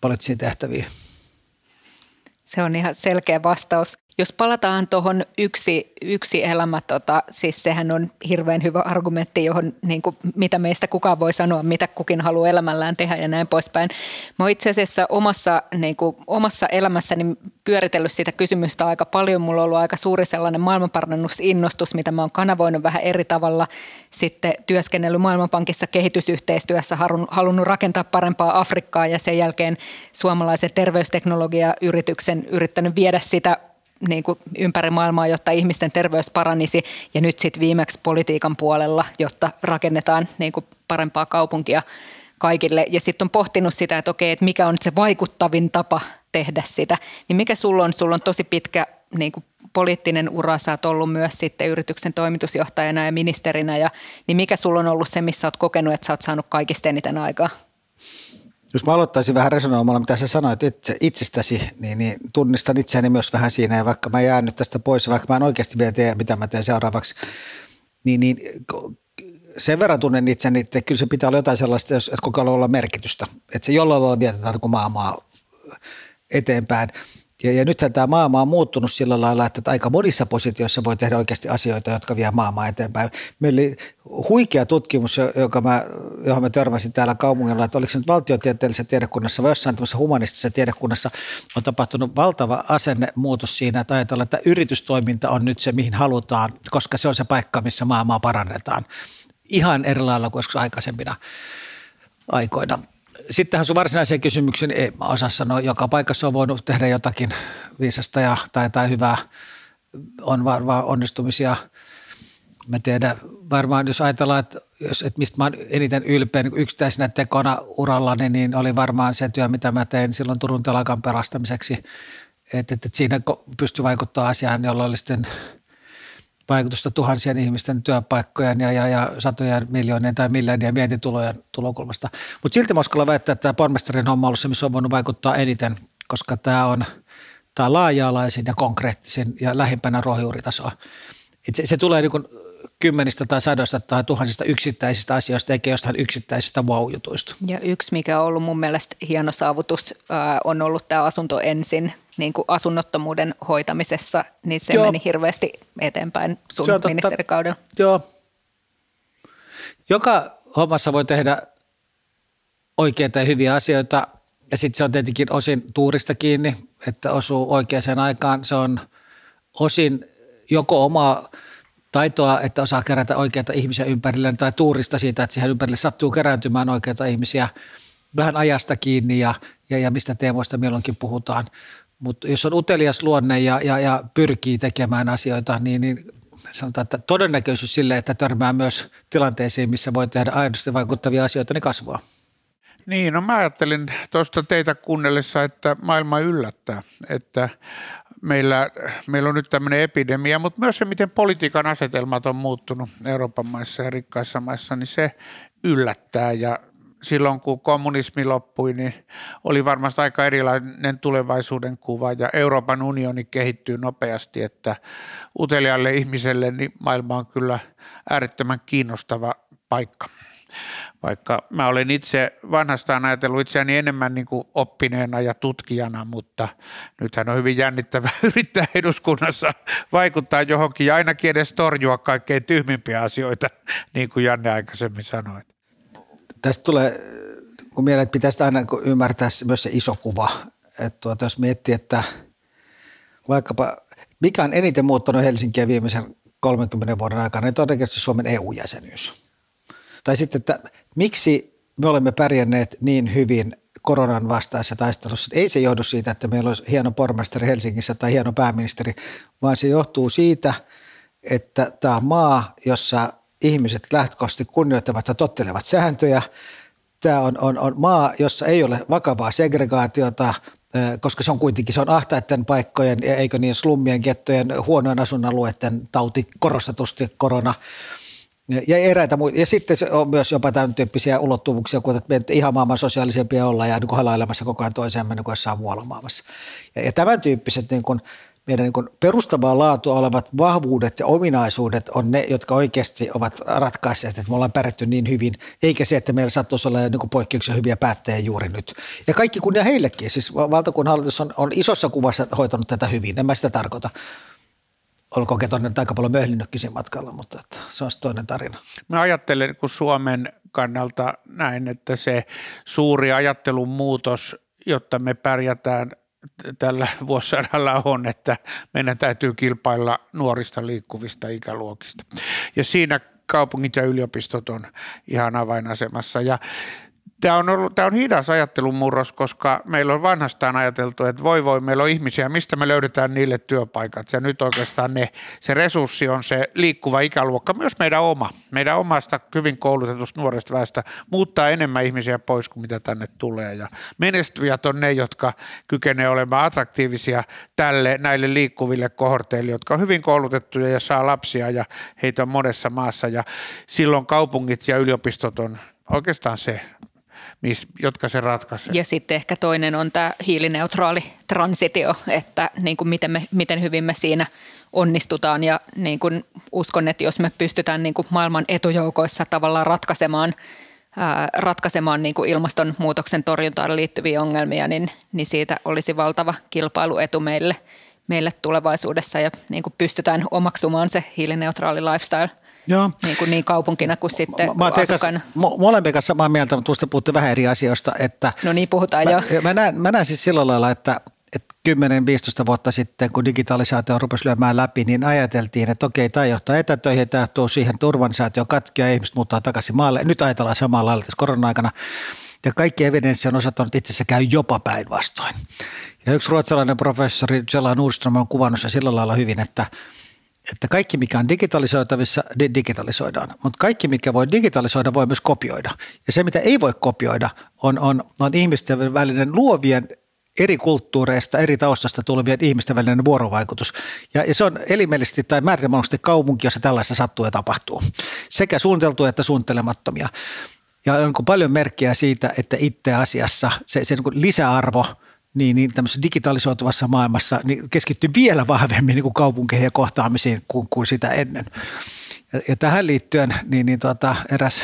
poliittisiin tehtäviin. Se on ihan selkeä vastaus. Jos palataan tuohon yksi, yksi elämä, tota, siis sehän on hirveän hyvä argumentti, johon niin kuin, mitä meistä kukaan voi sanoa, mitä kukin haluaa elämällään tehdä ja näin poispäin. Mä oon itse asiassa omassa, niin kuin, omassa elämässäni pyöritellyt sitä kysymystä aika paljon. Mulla on ollut aika suuri sellainen maailmanparannusinnostus, mitä mä oon kanavoinut vähän eri tavalla. Sitten työskennellyt Maailmanpankissa kehitysyhteistyössä, halunnut rakentaa parempaa Afrikkaa ja sen jälkeen suomalaisen terveysteknologiayrityksen yrittänyt viedä sitä niin kuin ympäri maailmaa, jotta ihmisten terveys paranisi ja nyt sitten viimeksi politiikan puolella, jotta rakennetaan niin kuin parempaa kaupunkia kaikille. Ja sitten on pohtinut sitä, että okei, että mikä on se vaikuttavin tapa tehdä sitä. Niin mikä sulla on? Sulla on tosi pitkä niin kuin poliittinen ura, sä oot ollut myös sitten yrityksen toimitusjohtajana ja ministerinä, ja, niin mikä sulla on ollut se, missä oot kokenut, että sä oot saanut kaikista eniten aikaa? Jos mä aloittaisin vähän resonoimalla, mitä sä sanoit itse, itsestäsi, niin, niin tunnistan itseäni myös vähän siinä, ja vaikka mä jään nyt tästä pois, vaikka mä en oikeasti vielä tiedä, mitä mä teen seuraavaksi, niin, niin sen verran tunnen itseni, että kyllä se pitää olla jotain sellaista, jos, että koko ajan olla merkitystä. Että se jollain lailla vietetään kuin maailmaa eteenpäin. Ja, ja nythän tämä maailma on muuttunut sillä lailla, että aika monissa positioissa voi tehdä oikeasti asioita, jotka vie maailmaa eteenpäin. Meillä oli huikea tutkimus, joka mä, johon mä törmäsin täällä kaupungilla, että oliko se nyt valtiotieteellisessä tiedekunnassa vai jossain tämmöisessä humanistisessa tiedekunnassa on tapahtunut valtava asennemuutos siinä, että ajatellaan, että yritystoiminta on nyt se, mihin halutaan, koska se on se paikka, missä maailmaa parannetaan. Ihan eri lailla kuin aikaisempina aikoina sitten tähän sun varsinaiseen kysymykseen, ei mä osaa sanoa, joka paikassa on voinut tehdä jotakin viisasta ja, tai, tai hyvää, on varmaan onnistumisia. Mä tiedän, varmaan jos ajatellaan, että, jos, että mistä mä oon eniten ylpeä niin yksittäisenä tekona urallani, niin oli varmaan se työ, mitä mä tein silloin Turun telakan pelastamiseksi. Että, että, että siinä pystyi vaikuttaa asiaan, jolla oli sitten – vaikutusta tuhansien ihmisten työpaikkojen ja, ja, ja satojen miljoonien tai miljardien vientitulojen tulokulmasta. Mutta silti mä uskallan väittää, että tämä pormestarin homma on ollut se, missä on voinut vaikuttaa eniten, koska tämä on, tämä laaja-alaisin ja konkreettisin ja lähimpänä rohjuuritasoa. Se, se tulee niin kymmenistä tai sadoista tai tuhansista yksittäisistä asioista eikä jostain yksittäisistä wow-jutuista. Ja yksi, mikä on ollut mun mielestä hieno saavutus, on ollut tämä asunto ensin niin kuin asunnottomuuden hoitamisessa, niin se Joo. meni hirveästi eteenpäin sun ministerikaudella. Joo. Joka hommassa voi tehdä oikeita ja hyviä asioita, ja sitten se on tietenkin osin tuurista kiinni, että osuu oikeaan aikaan. Se on osin joko omaa taitoa, että osaa kerätä oikeita ihmisiä ympärilleen tai tuurista siitä, että siihen ympärille sattuu kerääntymään oikeita ihmisiä vähän ajasta kiinni ja, ja, ja mistä teemoista milloinkin puhutaan. Mutta jos on utelias luonne ja, ja, ja pyrkii tekemään asioita, niin, niin sanotaan, että todennäköisyys sille, että törmää myös tilanteisiin, missä voi tehdä aidosti vaikuttavia asioita, niin kasvaa. Niin, no mä ajattelin tuosta teitä kuunnellessa, että maailma yllättää, että meillä, meillä on nyt tämmöinen epidemia, mutta myös se, miten politiikan asetelmat on muuttunut Euroopan maissa ja rikkaissa maissa, niin se yllättää ja silloin kun kommunismi loppui, niin oli varmasti aika erilainen tulevaisuuden kuva ja Euroopan unioni kehittyy nopeasti, että utelialle ihmiselle niin maailma on kyllä äärettömän kiinnostava paikka. Vaikka mä olen itse vanhastaan ajatellut itseäni enemmän niin kuin oppineena ja tutkijana, mutta nythän on hyvin jännittävää *laughs* yrittää eduskunnassa vaikuttaa johonkin ja ainakin edes torjua kaikkein tyhmimpiä asioita, niin kuin Janne aikaisemmin sanoi. Tästä tulee, kun mieleen, pitäisi aina ymmärtää myös se iso kuva, että tuota, jos miettii, että vaikkapa mikä on eniten muuttanut Helsinkiä viimeisen 30 vuoden aikana, niin todennäköisesti Suomen EU-jäsenyys. Tai sitten, että miksi me olemme pärjänneet niin hyvin koronan vastaisessa taistelussa. Ei se johdu siitä, että meillä olisi hieno pormestari Helsingissä tai hieno pääministeri, vaan se johtuu siitä, että tämä maa, jossa ihmiset lähtökohtaisesti kunnioittavat ja tottelevat sääntöjä. Tämä on, on, on maa, jossa ei ole vakavaa segregaatiota, koska se on kuitenkin se on ahtaiden paikkojen, eikö niin slummien, gettojen, huonojen asuinalueiden tauti korostetusti korona. Ja eräitä muita. Ja sitten se on myös jopa tämän tyyppisiä ulottuvuuksia, kun me ihan maailman sosiaalisempia olla ja niin halailemassa koko ajan toiseen niin kuin jossain muualla maailmassa. Ja, ja tämän tyyppiset niin kuin, meidän niin kuin perustavaa laatua olevat vahvuudet ja ominaisuudet on ne, jotka oikeasti ovat ratkaisseet, että me ollaan pärjätty niin hyvin, eikä se, että meillä sattuisi olla niin poikkeuksia hyviä päättäjiä juuri nyt. Ja kaikki kunnia heillekin, siis valtakunnan hallitus on, on isossa kuvassa hoitanut tätä hyvin, en mä sitä tarkoita. Olkoon on aika paljon möhlinnytkin siinä matkalla, mutta että se on toinen tarina. Mä ajattelen, kun Suomen kannalta näin, että se suuri ajattelun muutos, jotta me pärjätään – tällä *laughs* vuosisadalla on, että meidän täytyy kilpailla nuorista liikkuvista ikäluokista. Ja siinä kaupungit ja yliopistot on ihan avainasemassa. Ja Tämä on, ollut, tämä on hidas ajattelun murros, koska meillä on vanhastaan ajateltu, että voi voi, meillä on ihmisiä, mistä me löydetään niille työpaikat. Ja nyt oikeastaan ne, se resurssi on se liikkuva ikäluokka, myös meidän oma. Meidän omasta hyvin koulutetusta nuoresta väestä muuttaa enemmän ihmisiä pois kuin mitä tänne tulee. Ja menestyjät on ne, jotka kykenevät olemaan attraktiivisia tälle, näille liikkuville kohorteille, jotka on hyvin koulutettuja ja saa lapsia ja heitä on monessa maassa. Ja silloin kaupungit ja yliopistot on oikeastaan se mis, jotka se ratkaisee. Ja sitten ehkä toinen on tämä hiilineutraali transitio, että niin kuin miten, me, miten hyvin me siinä onnistutaan ja niin kuin uskon, että jos me pystytään niin kuin maailman etujoukoissa tavallaan ratkaisemaan ää, ratkaisemaan niin kuin ilmastonmuutoksen torjuntaan liittyviä ongelmia, niin, niin siitä olisi valtava kilpailuetu meille, meille tulevaisuudessa ja niin kuin pystytään omaksumaan se hiilineutraali lifestyle – Joo. Niin, kuin niin kaupunkina kuin sitten mä, mä asukkaana. Mo- molempien kanssa samaa mieltä, mutta tuosta puhutte vähän eri asioista. Että no niin, puhutaan mä, jo. Mä näen, mä näen siis sillä lailla, että, että 10-15 vuotta sitten, kun digitalisaatio rupesi lyömään läpi, niin ajateltiin, että okei, tämä johtaa etätöihin, tämä johtuu siihen, että urbanisaatio katkia ja ihmiset muuttaa takaisin maalle. Nyt ajatellaan samalla lailla tässä korona-aikana. Ja kaikki evidenssi on osoittanut, että itse asiassa käy jopa päinvastoin. Ja yksi ruotsalainen professori Jella Nordström on kuvannut sen sillä lailla hyvin, että – että kaikki mikä on digitalisoitavissa, digitalisoidaan. Mutta kaikki mikä voi digitalisoida, voi myös kopioida. Ja se mitä ei voi kopioida, on, on, on ihmisten välinen luovien eri kulttuureista, eri taustasta tulevien ihmisten välinen vuorovaikutus. Ja, ja se on elimellisesti tai määritelmällisesti kaupunki, jossa tällaista sattuu ja tapahtuu. Sekä suunniteltuja että suunnittelemattomia. Ja on paljon merkkejä siitä, että itse asiassa se, se niin lisäarvo – niin, niin tämmöisessä digitalisoituvassa maailmassa niin keskittyy vielä vahvemmin niin kuin kaupunkeihin ja kohtaamisiin kuin, kuin sitä ennen. Ja, ja tähän liittyen niin, niin tuota, eräs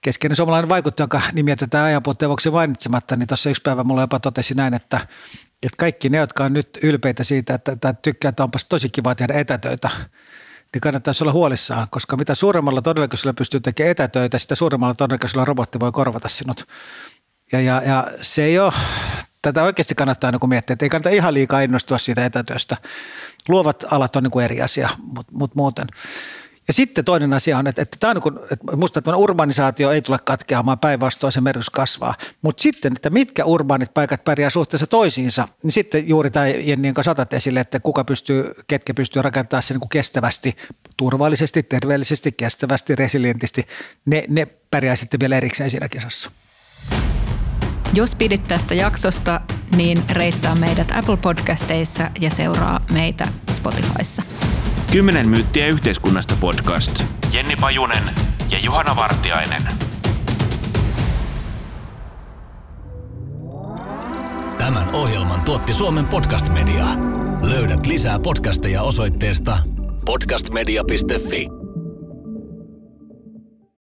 keskeinen suomalainen vaikuttaja, jonka nimiä tätä ajanpuutteen mainitsematta, niin tuossa yksi päivä mulla jopa totesi näin, että, että kaikki ne, jotka on nyt ylpeitä siitä, että, että tykkää, että onpas tosi kiva tehdä etätöitä, niin kannattaisi olla huolissaan, koska mitä suuremmalla todennäköisyydellä pystyy tekemään etätöitä, sitä suuremmalla todennäköisyydellä robotti voi korvata sinut. Ja, ja, ja se ei ole tätä oikeasti kannattaa niin miettiä, että ei kannata ihan liikaa innostua siitä etätyöstä. Luovat alat on niin kuin eri asia, mutta mut muuten. Ja sitten toinen asia on, että, että, tämä on niin kuin, että musta että urbanisaatio ei tule katkeamaan, päinvastoin se merkitys kasvaa. Mutta sitten, että mitkä urbaanit paikat pärjää suhteessa toisiinsa, niin sitten juuri tämä Jenni, jonka saatat esille, että kuka pystyy, ketkä pystyy rakentamaan sen niin kuin kestävästi, turvallisesti, terveellisesti, kestävästi, resilientisti, ne, ne pärjää sitten vielä erikseen siinä kisassa. Jos pidit tästä jaksosta, niin reittaa meidät Apple Podcasteissa ja seuraa meitä Spotifyssa. Kymmenen myyttiä yhteiskunnasta podcast. Jenni Pajunen ja Juhana Vartiainen. Tämän ohjelman tuotti Suomen Podcast Media. Löydät lisää podcasteja osoitteesta podcastmedia.fi.